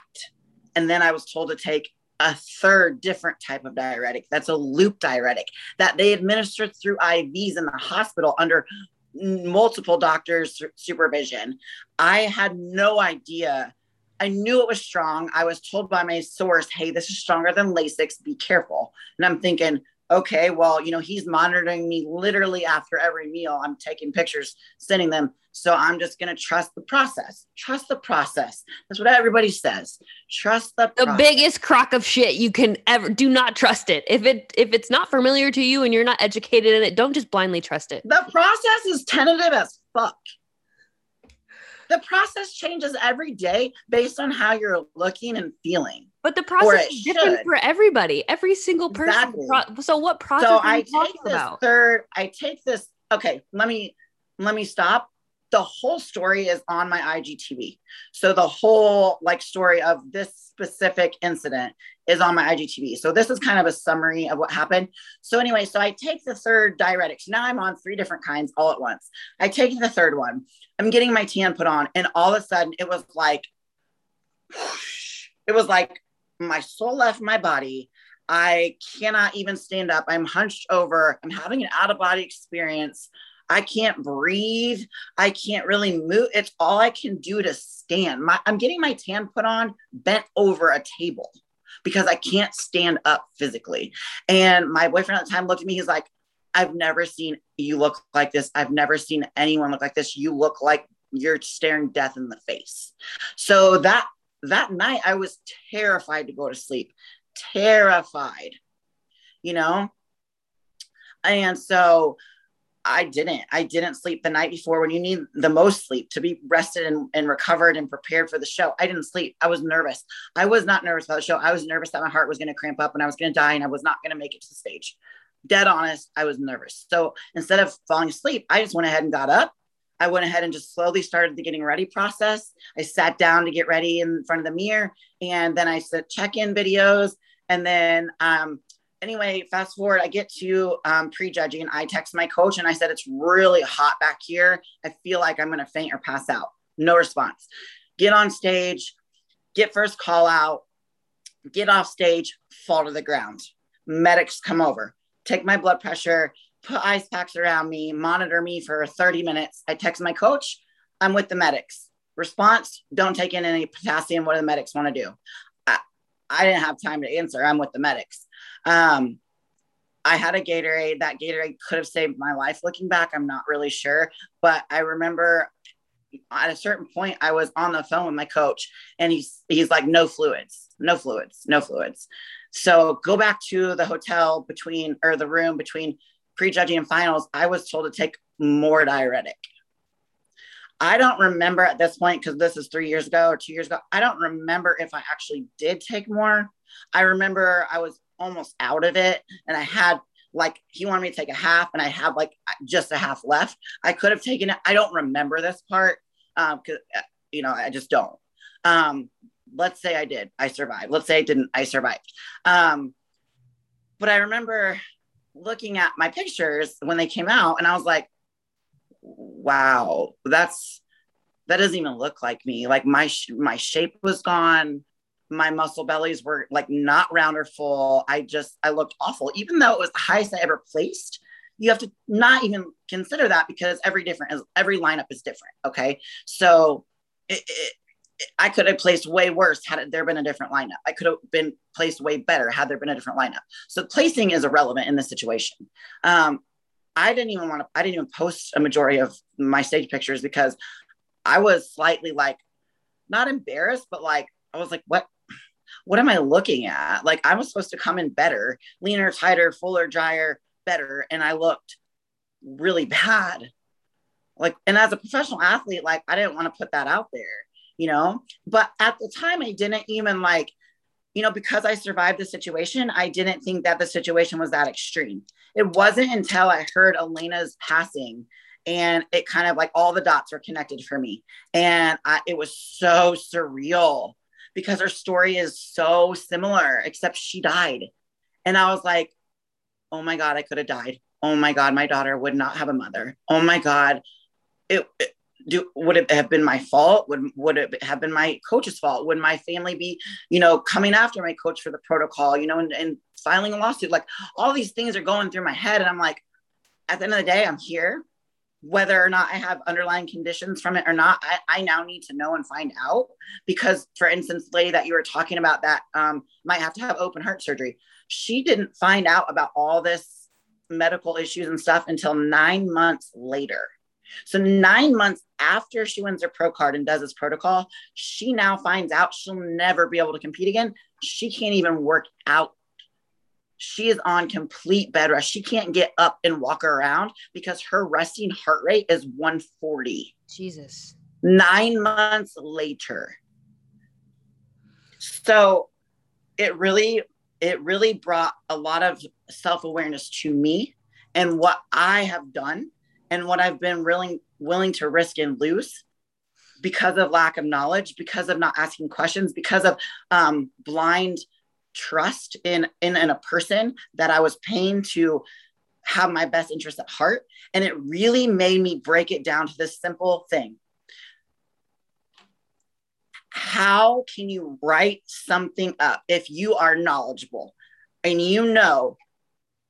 And then I was told to take a third different type of diuretic. That's a loop diuretic that they administered through IVs in the hospital under multiple doctors' supervision. I had no idea. I knew it was strong. I was told by my source, hey, this is stronger than Lasix. Be careful. And I'm thinking, okay, well, you know, he's monitoring me literally after every meal. I'm taking pictures, sending them. So I'm just going to trust the process. Trust the process. That's what everybody says. Trust the the process. biggest crock of shit you can ever do not trust it. If it if it's not familiar to you and you're not educated in it, don't just blindly trust it. The process is tentative as fuck. The process changes every day based on how you're looking and feeling. But the process is different should. for everybody. Every single person. Exactly. Pro- so what process so I take this about? third, I take this. Okay, let me let me stop. The whole story is on my IGTV. So the whole like story of this specific incident is on my IGTV. So this is kind of a summary of what happened. So anyway, so I take the third diuretic. So now I'm on three different kinds all at once. I take the third one. I'm getting my tan put on, and all of a sudden it was like, it was like my soul left my body. I cannot even stand up. I'm hunched over. I'm having an out of body experience. I can't breathe. I can't really move. It's all I can do to stand. My, I'm getting my tan put on bent over a table because I can't stand up physically. And my boyfriend at the time looked at me. He's like, I've never seen you look like this. I've never seen anyone look like this. You look like you're staring death in the face. So that that night I was terrified to go to sleep. Terrified. You know? And so I didn't. I didn't sleep the night before when you need the most sleep to be rested and, and recovered and prepared for the show. I didn't sleep. I was nervous. I was not nervous about the show. I was nervous that my heart was going to cramp up and I was going to die and I was not going to make it to the stage. Dead honest, I was nervous. So instead of falling asleep, I just went ahead and got up. I went ahead and just slowly started the getting ready process. I sat down to get ready in front of the mirror and then I said check in videos. And then um, anyway, fast forward, I get to um, prejudging. I text my coach and I said, It's really hot back here. I feel like I'm going to faint or pass out. No response. Get on stage, get first call out, get off stage, fall to the ground. Medics come over, take my blood pressure, put ice packs around me, monitor me for 30 minutes. I text my coach, I'm with the medics. Response, don't take in any potassium. What do the medics want to do? I, I didn't have time to answer. I'm with the medics. Um, I had a Gatorade. That Gatorade could have saved my life looking back. I'm not really sure. But I remember at a certain point, I was on the phone with my coach and he's, he's like, no fluids, no fluids, no fluids. So go back to the hotel between, or the room between prejudging and finals. I was told to take more diuretic. I don't remember at this point, because this is three years ago or two years ago. I don't remember if I actually did take more. I remember I was almost out of it and I had like he wanted me to take a half and I had like just a half left. I could have taken it. I don't remember this part um cuz uh, you know, I just don't. Um let's say I did. I survived. Let's say I didn't. I survived. Um but I remember looking at my pictures when they came out and I was like wow, that's that doesn't even look like me. Like my my shape was gone my muscle bellies were like not round or full. I just, I looked awful, even though it was the highest I ever placed. You have to not even consider that because every different, every lineup is different. Okay. So it, it, I could have placed way worse had there been a different lineup. I could have been placed way better had there been a different lineup. So placing is irrelevant in this situation. Um, I didn't even want to, I didn't even post a majority of my stage pictures because I was slightly like, not embarrassed, but like, I was like, what, what am I looking at? Like I was supposed to come in better, leaner, tighter, fuller, drier, better. And I looked really bad. Like, and as a professional athlete, like I didn't want to put that out there, you know? But at the time, I didn't even like, you know, because I survived the situation, I didn't think that the situation was that extreme. It wasn't until I heard Elena's passing and it kind of like all the dots were connected for me. And I, it was so surreal because her story is so similar, except she died. And I was like, oh my God, I could have died. Oh my God, my daughter would not have a mother. Oh my God, it, it do would it have been my fault? Would would it have been my coach's fault? Would my family be, you know, coming after my coach for the protocol, you know, and, and filing a lawsuit? Like all these things are going through my head. And I'm like, at the end of the day, I'm here whether or not I have underlying conditions from it or not, I, I now need to know and find out. Because, for instance, lady that you were talking about that um, might have to have open heart surgery, she didn't find out about all this medical issues and stuff until nine months later. So, nine months after she wins her pro card and does this protocol, she now finds out she'll never be able to compete again. She can't even work out she is on complete bed rest. She can't get up and walk around because her resting heart rate is 140. Jesus. Nine months later. So it really, it really brought a lot of self-awareness to me and what I have done and what I've been willing willing to risk and lose because of lack of knowledge, because of not asking questions, because of um, blind trust in, in in a person that I was paying to have my best interest at heart. And it really made me break it down to this simple thing. How can you write something up if you are knowledgeable and you know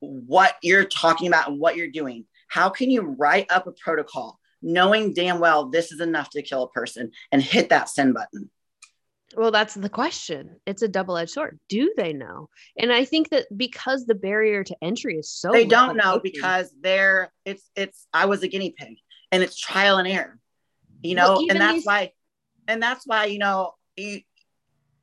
what you're talking about and what you're doing? How can you write up a protocol knowing damn well this is enough to kill a person and hit that send button? Well, that's the question. It's a double edged sword. Do they know? And I think that because the barrier to entry is so they don't know because they're it's it's I was a guinea pig and it's trial and error, you know, well, and that's these- why, and that's why you know you,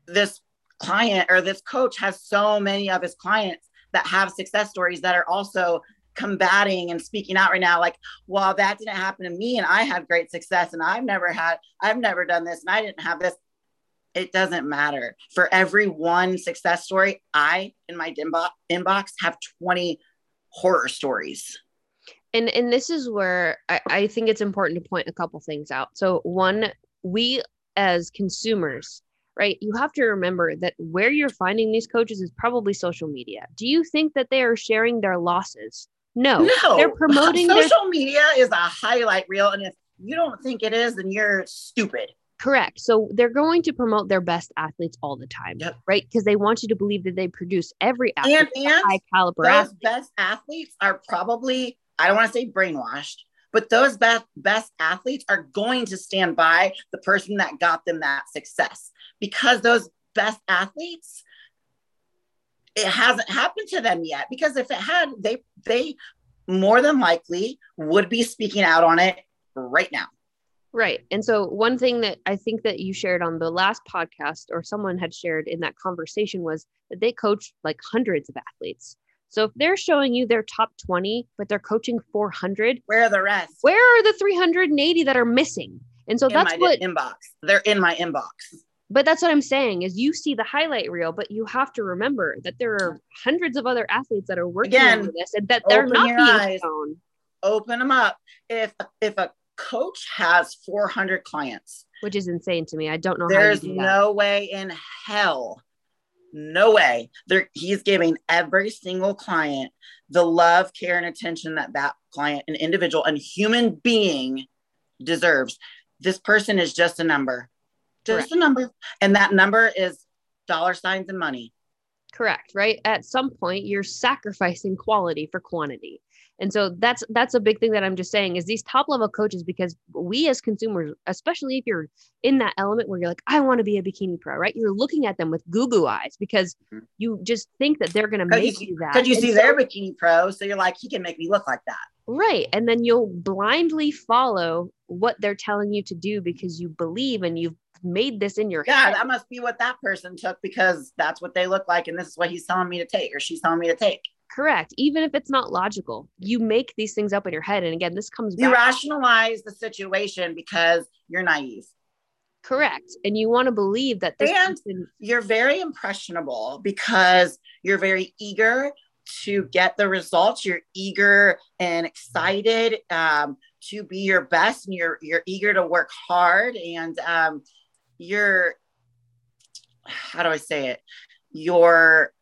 this client or this coach has so many of his clients that have success stories that are also combating and speaking out right now like well that didn't happen to me and i had great success and i've never had i've never done this and i didn't have this it doesn't matter for every one success story i in my inbox have 20 horror stories and and this is where I, I think it's important to point a couple things out so one we as consumers right? You have to remember that where you're finding these coaches is probably social media. Do you think that they are sharing their losses? No, no. They're <laughs> promoting social their- media is a highlight reel, and if you don't think it is, then you're stupid. Correct. So they're going to promote their best athletes all the time, yep. right? Because they want you to believe that they produce every athlete and, and high caliber. Those athlete. best athletes are probably I don't want to say brainwashed, but those best best athletes are going to stand by the person that got them that success because those best athletes it hasn't happened to them yet because if it had they they more than likely would be speaking out on it right now right and so one thing that i think that you shared on the last podcast or someone had shared in that conversation was that they coach like hundreds of athletes. So if they're showing you their top 20 but they're coaching 400 where are the rest? where are the 380 that are missing? And so in that's what inbox. They're in my inbox. But that's what I'm saying is you see the highlight reel, but you have to remember that there are hundreds of other athletes that are working Again, on this and that they're not being eyes, shown. Open them up. If if a coach has 400 clients, which is insane to me, I don't know. There's do no way in hell, no way. There, he's giving every single client the love, care, and attention that that client, an individual, and human being deserves. This person is just a number just Correct. a number. And that number is dollar signs and money. Correct, right? At some point you're sacrificing quality for quantity. And so that's that's a big thing that I'm just saying is these top level coaches because we as consumers, especially if you're in that element where you're like, I want to be a bikini pro, right? You're looking at them with goo goo eyes because mm-hmm. you just think that they're going to make you, you that. Because you and see so, their bikini pro, so you're like, he can make me look like that. Right. And then you'll blindly follow what they're telling you to do because you believe and you've made this in your yeah, head. that must be what that person took because that's what they look like. And this is what he's telling me to take or she's telling me to take. Correct. Even if it's not logical, you make these things up in your head. And again, this comes you rationalize the situation because you're naive. Correct. And you want to believe that this and person- you're very impressionable because you're very eager to get the results. You're eager and excited um, to be your best, and you're you're eager to work hard. And um, you're how do I say it? You're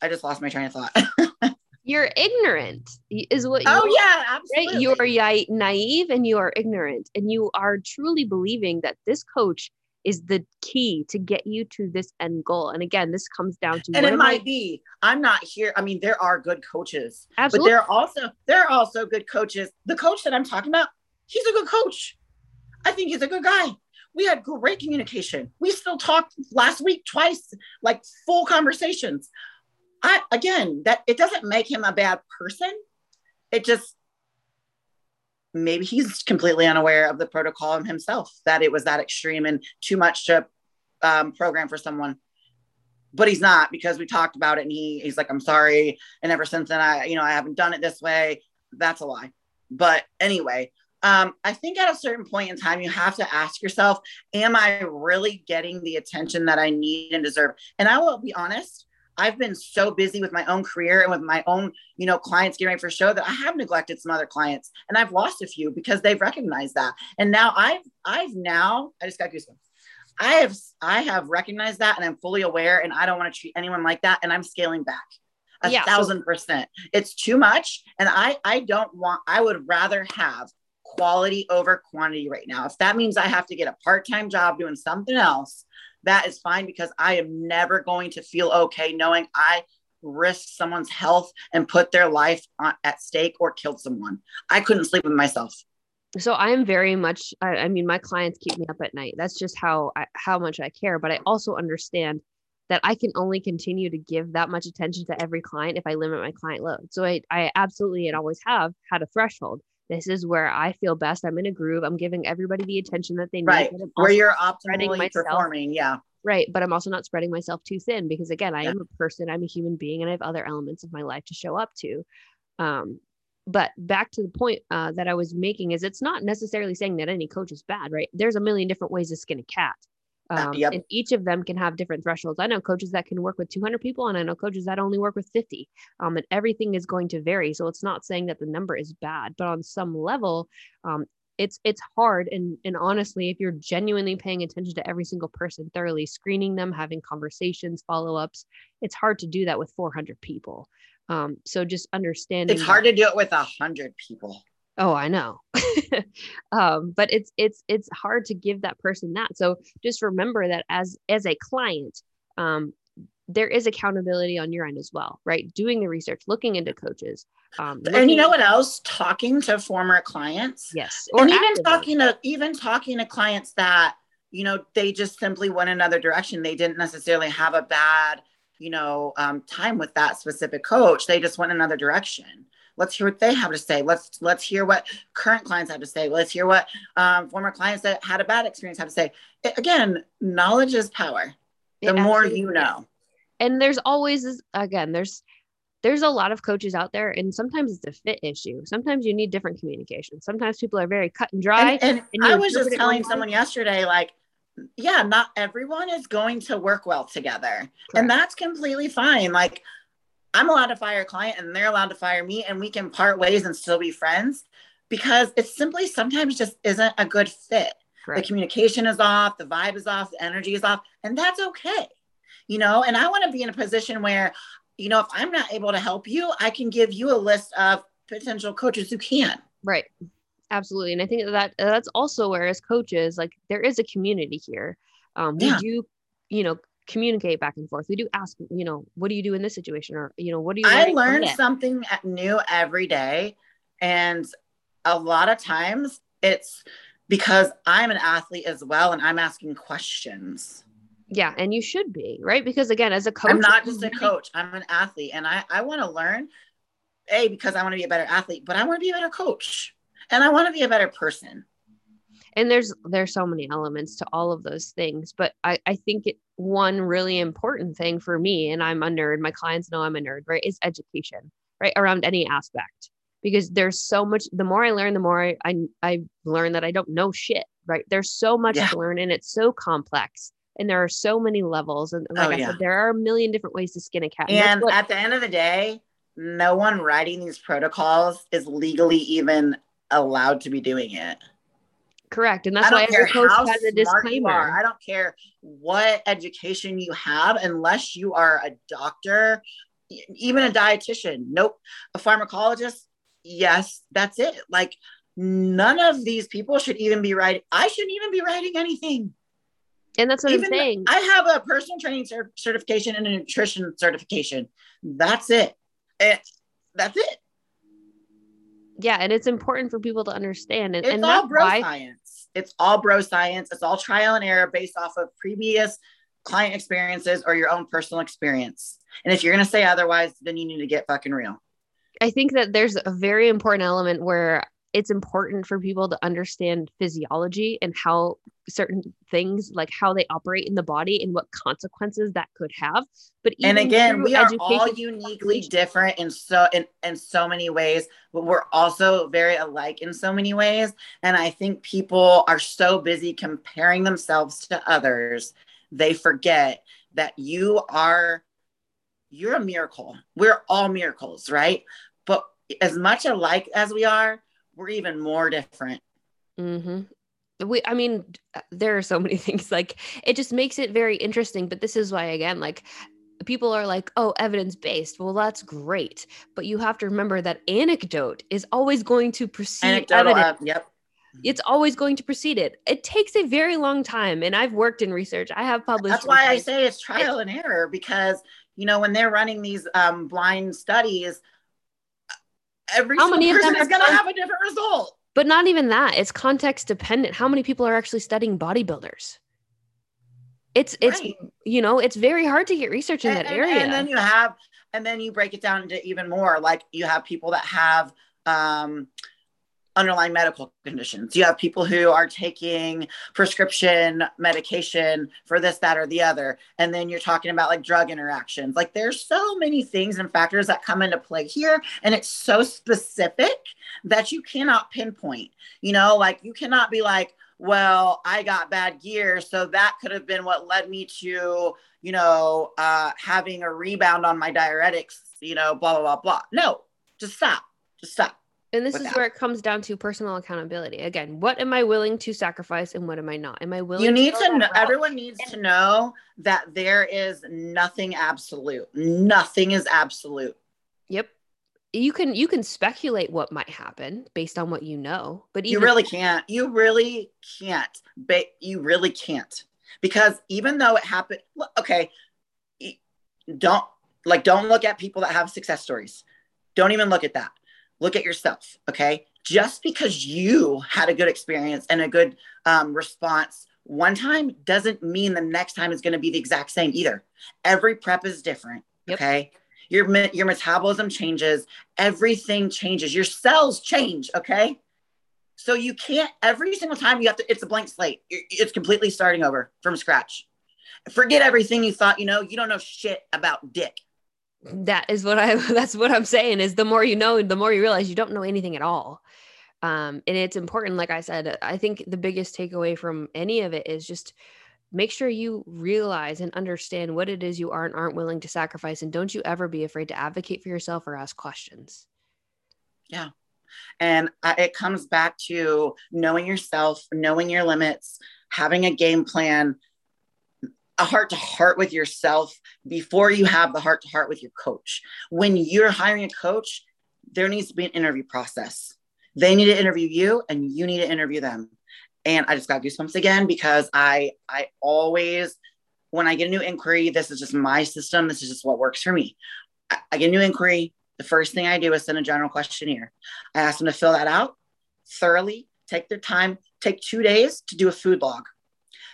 I just lost my train of thought. <laughs> you're ignorant is what you oh yeah absolutely. right you're naive and you are ignorant and you are truly believing that this coach is the key to get you to this end goal and again this comes down to and it might I- be i'm not here i mean there are good coaches absolutely. but there are also there are also good coaches the coach that i'm talking about he's a good coach i think he's a good guy we had great communication. We still talked last week twice, like full conversations. I again, that it doesn't make him a bad person. It just maybe he's completely unaware of the protocol himself that it was that extreme and too much to um, program for someone but he's not because we talked about it and he he's like i'm sorry and ever since then i you know i haven't done it this way that's a lie but anyway um, I think at a certain point in time, you have to ask yourself, am I really getting the attention that I need and deserve? And I will be honest, I've been so busy with my own career and with my own, you know, clients getting ready for show that I have neglected some other clients and I've lost a few because they've recognized that. And now I've, I've now, I just got goosebumps. I have, I have recognized that and I'm fully aware and I don't want to treat anyone like that. And I'm scaling back a yeah, thousand so- percent. It's too much. And I, I don't want, I would rather have quality over quantity right now. If that means I have to get a part time job doing something else, that is fine because I am never going to feel okay knowing I risked someone's health and put their life on, at stake or killed someone. I couldn't sleep with myself. So I am very much. I, I mean, my clients keep me up at night. That's just how I, how much I care. But I also understand that I can only continue to give that much attention to every client if I limit my client load. So I, I absolutely and always have had a threshold. This is where I feel best. I'm in a groove. I'm giving everybody the attention that they need. Right. Where you're optimally performing. Yeah. Right. But I'm also not spreading myself too thin because again, I yeah. am a person, I'm a human being, and I have other elements of my life to show up to. Um, but back to the point uh, that I was making is it's not necessarily saying that any coach is bad, right? There's a million different ways to skin a cat. Uh, um, yep. And each of them can have different thresholds. I know coaches that can work with 200 people, and I know coaches that only work with 50. Um, and everything is going to vary. So it's not saying that the number is bad, but on some level, um, it's it's hard and and honestly if you're genuinely paying attention to every single person thoroughly screening them having conversations follow-ups it's hard to do that with 400 people um, so just understanding it's hard to do it with a hundred people oh i know <laughs> um, but it's it's it's hard to give that person that so just remember that as as a client um, there is accountability on your end as well, right? Doing the research, looking into coaches. Um, and you know what else? Talking to former clients. Yes. Or and even talking to even talking to clients that, you know, they just simply went another direction. They didn't necessarily have a bad, you know, um, time with that specific coach. They just went another direction. Let's hear what they have to say. Let's let's hear what current clients have to say. Let's hear what um, former clients that had a bad experience have to say. It, again, knowledge is power. The it more you know and there's always this, again there's there's a lot of coaches out there and sometimes it's a fit issue sometimes you need different communication sometimes people are very cut and dry and, and, and i was just telling someone yesterday like yeah not everyone is going to work well together Correct. and that's completely fine like i'm allowed to fire a client and they're allowed to fire me and we can part ways and still be friends because it simply sometimes just isn't a good fit Correct. the communication is off the vibe is off the energy is off and that's okay you know, and I want to be in a position where, you know, if I'm not able to help you, I can give you a list of potential coaches who can. Right. Absolutely. And I think that that's also where as coaches, like there is a community here. Um, we yeah. do, you know, communicate back and forth. We do ask, you know, what do you do in this situation? Or, you know, what do you I learn something new every day. And a lot of times it's because I'm an athlete as well and I'm asking questions. Yeah, and you should be, right? Because again, as a coach, I'm not just a coach, I'm an athlete and I, I want to learn, A, because I want to be a better athlete, but I want to be a better coach and I want to be a better person. And there's there's so many elements to all of those things. But I, I think it, one really important thing for me, and I'm a nerd, my clients know I'm a nerd, right? Is education, right? Around any aspect. Because there's so much the more I learn, the more I I, I learn that I don't know shit, right? There's so much yeah. to learn and it's so complex and there are so many levels and like oh, i yeah. said there are a million different ways to skin a cat and, and what, at the end of the day no one writing these protocols is legally even allowed to be doing it correct and that's why every coach has a disclaimer i don't care what education you have unless you are a doctor even a dietitian nope a pharmacologist yes that's it like none of these people should even be writing i shouldn't even be writing anything and that's what Even I'm saying. I have a personal training cert- certification and a nutrition certification. That's it. it. That's it. Yeah, and it's important for people to understand. And, it's and all bro why- science. It's all bro science. It's all trial and error based off of previous client experiences or your own personal experience. And if you're going to say otherwise, then you need to get fucking real. I think that there's a very important element where it's important for people to understand physiology and how certain things like how they operate in the body and what consequences that could have. But and again we are all uniquely different in so in, in so many ways but we're also very alike in so many ways. And i think people are so busy comparing themselves to others they forget that you are you're a miracle. We're all miracles right? But as much alike as we are we're even more different. Mm-hmm. We, I mean, there are so many <laughs> things like it just makes it very interesting. But this is why, again, like people are like, oh, evidence based. Well, that's great. But you have to remember that anecdote is always going to precede Anecdotal, evidence. Uh, yep. It's always going to precede it. It takes a very long time. And I've worked in research. I have published. That's why I say it's trial and error because you know, when they're running these um, blind studies, every How many of them is going to have a different result. But not even that. It's context dependent. How many people are actually studying bodybuilders? It's it's Right. you know, it's very hard to get research in and, that and- area. and then you have, and then you break it down into even more. Like you have people that have um, underlying medical conditions. You have people who are taking prescription medication for this, that, or the other. And then you're talking about like drug interactions. Like there's so many things and factors that come into play here. And it's so specific that you cannot pinpoint. You know, like you cannot be like, well, I got bad gear. So that could have been what led me to, you know, uh, having a rebound on my diuretics, you know, blah, blah, blah, blah. No, just stop. Just stop. And this is that. where it comes down to personal accountability. Again, what am I willing to sacrifice and what am I not? Am I willing You need to know, everyone needs to know that there is nothing absolute. Nothing is absolute. Yep. You can you can speculate what might happen based on what you know, but You really can't. You really can't. But you really can't. Because even though it happened, okay, don't like don't look at people that have success stories. Don't even look at that. Look at yourself. Okay. Just because you had a good experience and a good um, response one time doesn't mean the next time is going to be the exact same either. Every prep is different. Yep. Okay. Your, your metabolism changes. Everything changes. Your cells change. Okay. So you can't every single time you have to, it's a blank slate. It's completely starting over from scratch. Forget everything you thought you know. You don't know shit about dick. That is what I <laughs> that's what I'm saying is the more you know, the more you realize you don't know anything at all. Um, and it's important, like I said, I think the biggest takeaway from any of it is just make sure you realize and understand what it is you are and aren't willing to sacrifice. And don't you ever be afraid to advocate for yourself or ask questions. Yeah. And it comes back to knowing yourself, knowing your limits, having a game plan, a heart to heart with yourself before you have the heart to heart with your coach. When you're hiring a coach, there needs to be an interview process. They need to interview you and you need to interview them. And I just got goosebumps again because I I always when I get a new inquiry, this is just my system. This is just what works for me. I, I get a new inquiry. The first thing I do is send a general questionnaire. I ask them to fill that out thoroughly, take their time, take two days to do a food log,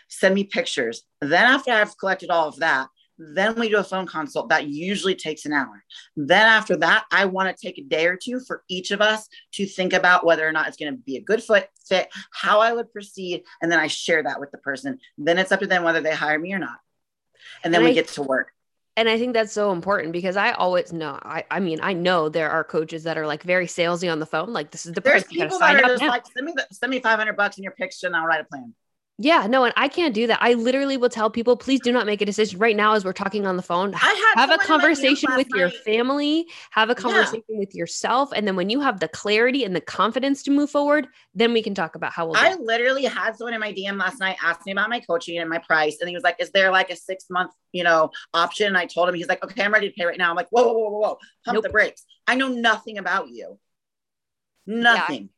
send me pictures. Then, after I've collected all of that, then we do a phone consult that usually takes an hour. Then, after that, I want to take a day or two for each of us to think about whether or not it's going to be a good foot fit, how I would proceed. And then I share that with the person. Then it's up to them whether they hire me or not. And then And we I- get to work. And I think that's so important because I always know, I, I mean, I know there are coaches that are like very salesy on the phone. Like this is the There's price. People that are just now. like, send me, the, send me 500 bucks in your picture and I'll write a plan. Yeah, no, and I can't do that. I literally will tell people, please do not make a decision right now as we're talking on the phone. I Have a someone in my DMs conversation with your night. family, have a conversation with yourself. And then when you have the clarity and the confidence to move forward, then we can talk about how we'll I it. literally had someone in my DM last night ask me about my coaching and my price. And he was like, Is there like a six month, you know, option? And I told him, he's like, Okay, I'm ready to pay right now. I'm like, Whoa, whoa, whoa, whoa, whoa. Pump Nope. the brakes. I know nothing about you. Nothing.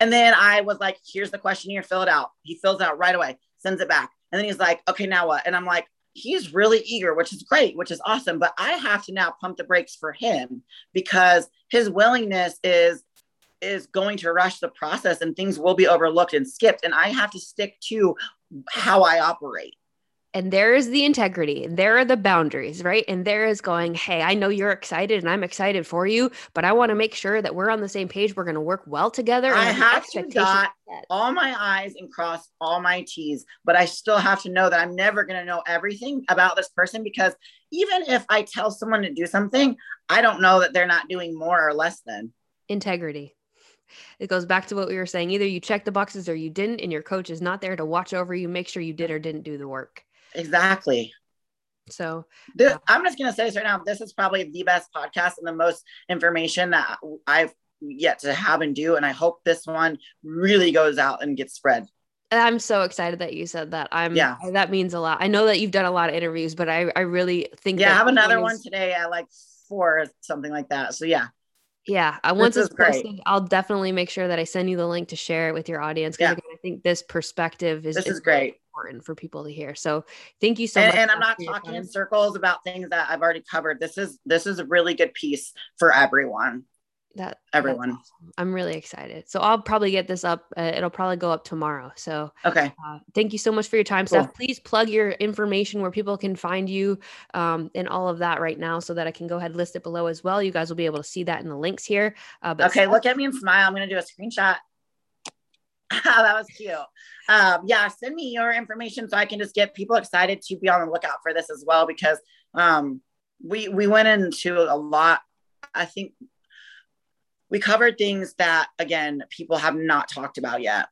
And then I was like, Here's the questionnaire, fill it out. He fills it out right away, sends it back. And then he's like, Okay, now what? And I'm like, He's really eager, which is great, which is awesome. But I have to now pump the brakes for him because his willingness is is going to rush the process and things will be overlooked and skipped and i have to stick to how i operate And there is the integrity, there are the boundaries, right? And there is going, hey, I know you're excited and I'm excited for you, but I want to make sure that we're on the same page. We're going to work well together. I have to dot all my i's and cross all my t's but i still have to know that i'm never going to know everything about this person because even if i tell someone to do something i don't know that they're not doing more or less than integrity. It goes back to what we were saying. Either you check the boxes or you didn't, and your coach is not there to watch over you, make sure you did or didn't do the work. Exactly So this, Yeah. i'm just going to say this right now this is probably the best podcast and the most information that i've yet to have and do and i hope this one really goes out and gets spread I'm so excited that you said that. I'm Yeah. that means a lot. I know that you've done a lot of interviews, but I, I really think yeah i have another one today at like four or something like that so yeah Yeah, uh, I once it's great. posted, I'll definitely make sure that I send you the link to share it with your audience. Because Yeah. again, I think this perspective is, this is is great important for people to hear. So thank you so and, much. And I'm not talking in circles about things that I've already covered. This is this is a really good piece for everyone that everyone awesome. i'm really excited so i'll probably get this up uh, it'll probably go up tomorrow so okay uh, thank you so much for your time cool. Steph. please plug your information where people can find you um, and all of that right now so that i can go ahead and list it below as well you guys will be able to see that in the links here uh, okay Steph- look at me and smile i'm going to do a screenshot <laughs> that was cute. Um, yeah send me your information so i can just get people excited to be on the lookout for this as well because um, we we went into a lot i think we covered things that again people have not talked about yet.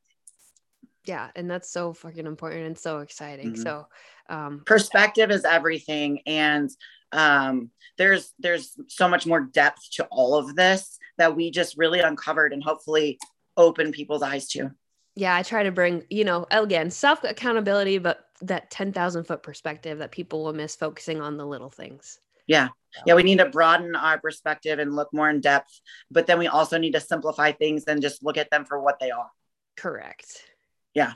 Yeah and that's so fucking important and so exciting. Mm-hmm. so um perspective is everything and um there's there's so much more depth to all of this that we just really uncovered and hopefully open people's eyes to yeah i try to bring you know again self accountability but that 10,000 foot perspective that people will miss focusing on the little things. Yeah. Yeah we need to broaden our perspective and look more in depth but then we also need to simplify things and just look at them for what they are. Correct. Yeah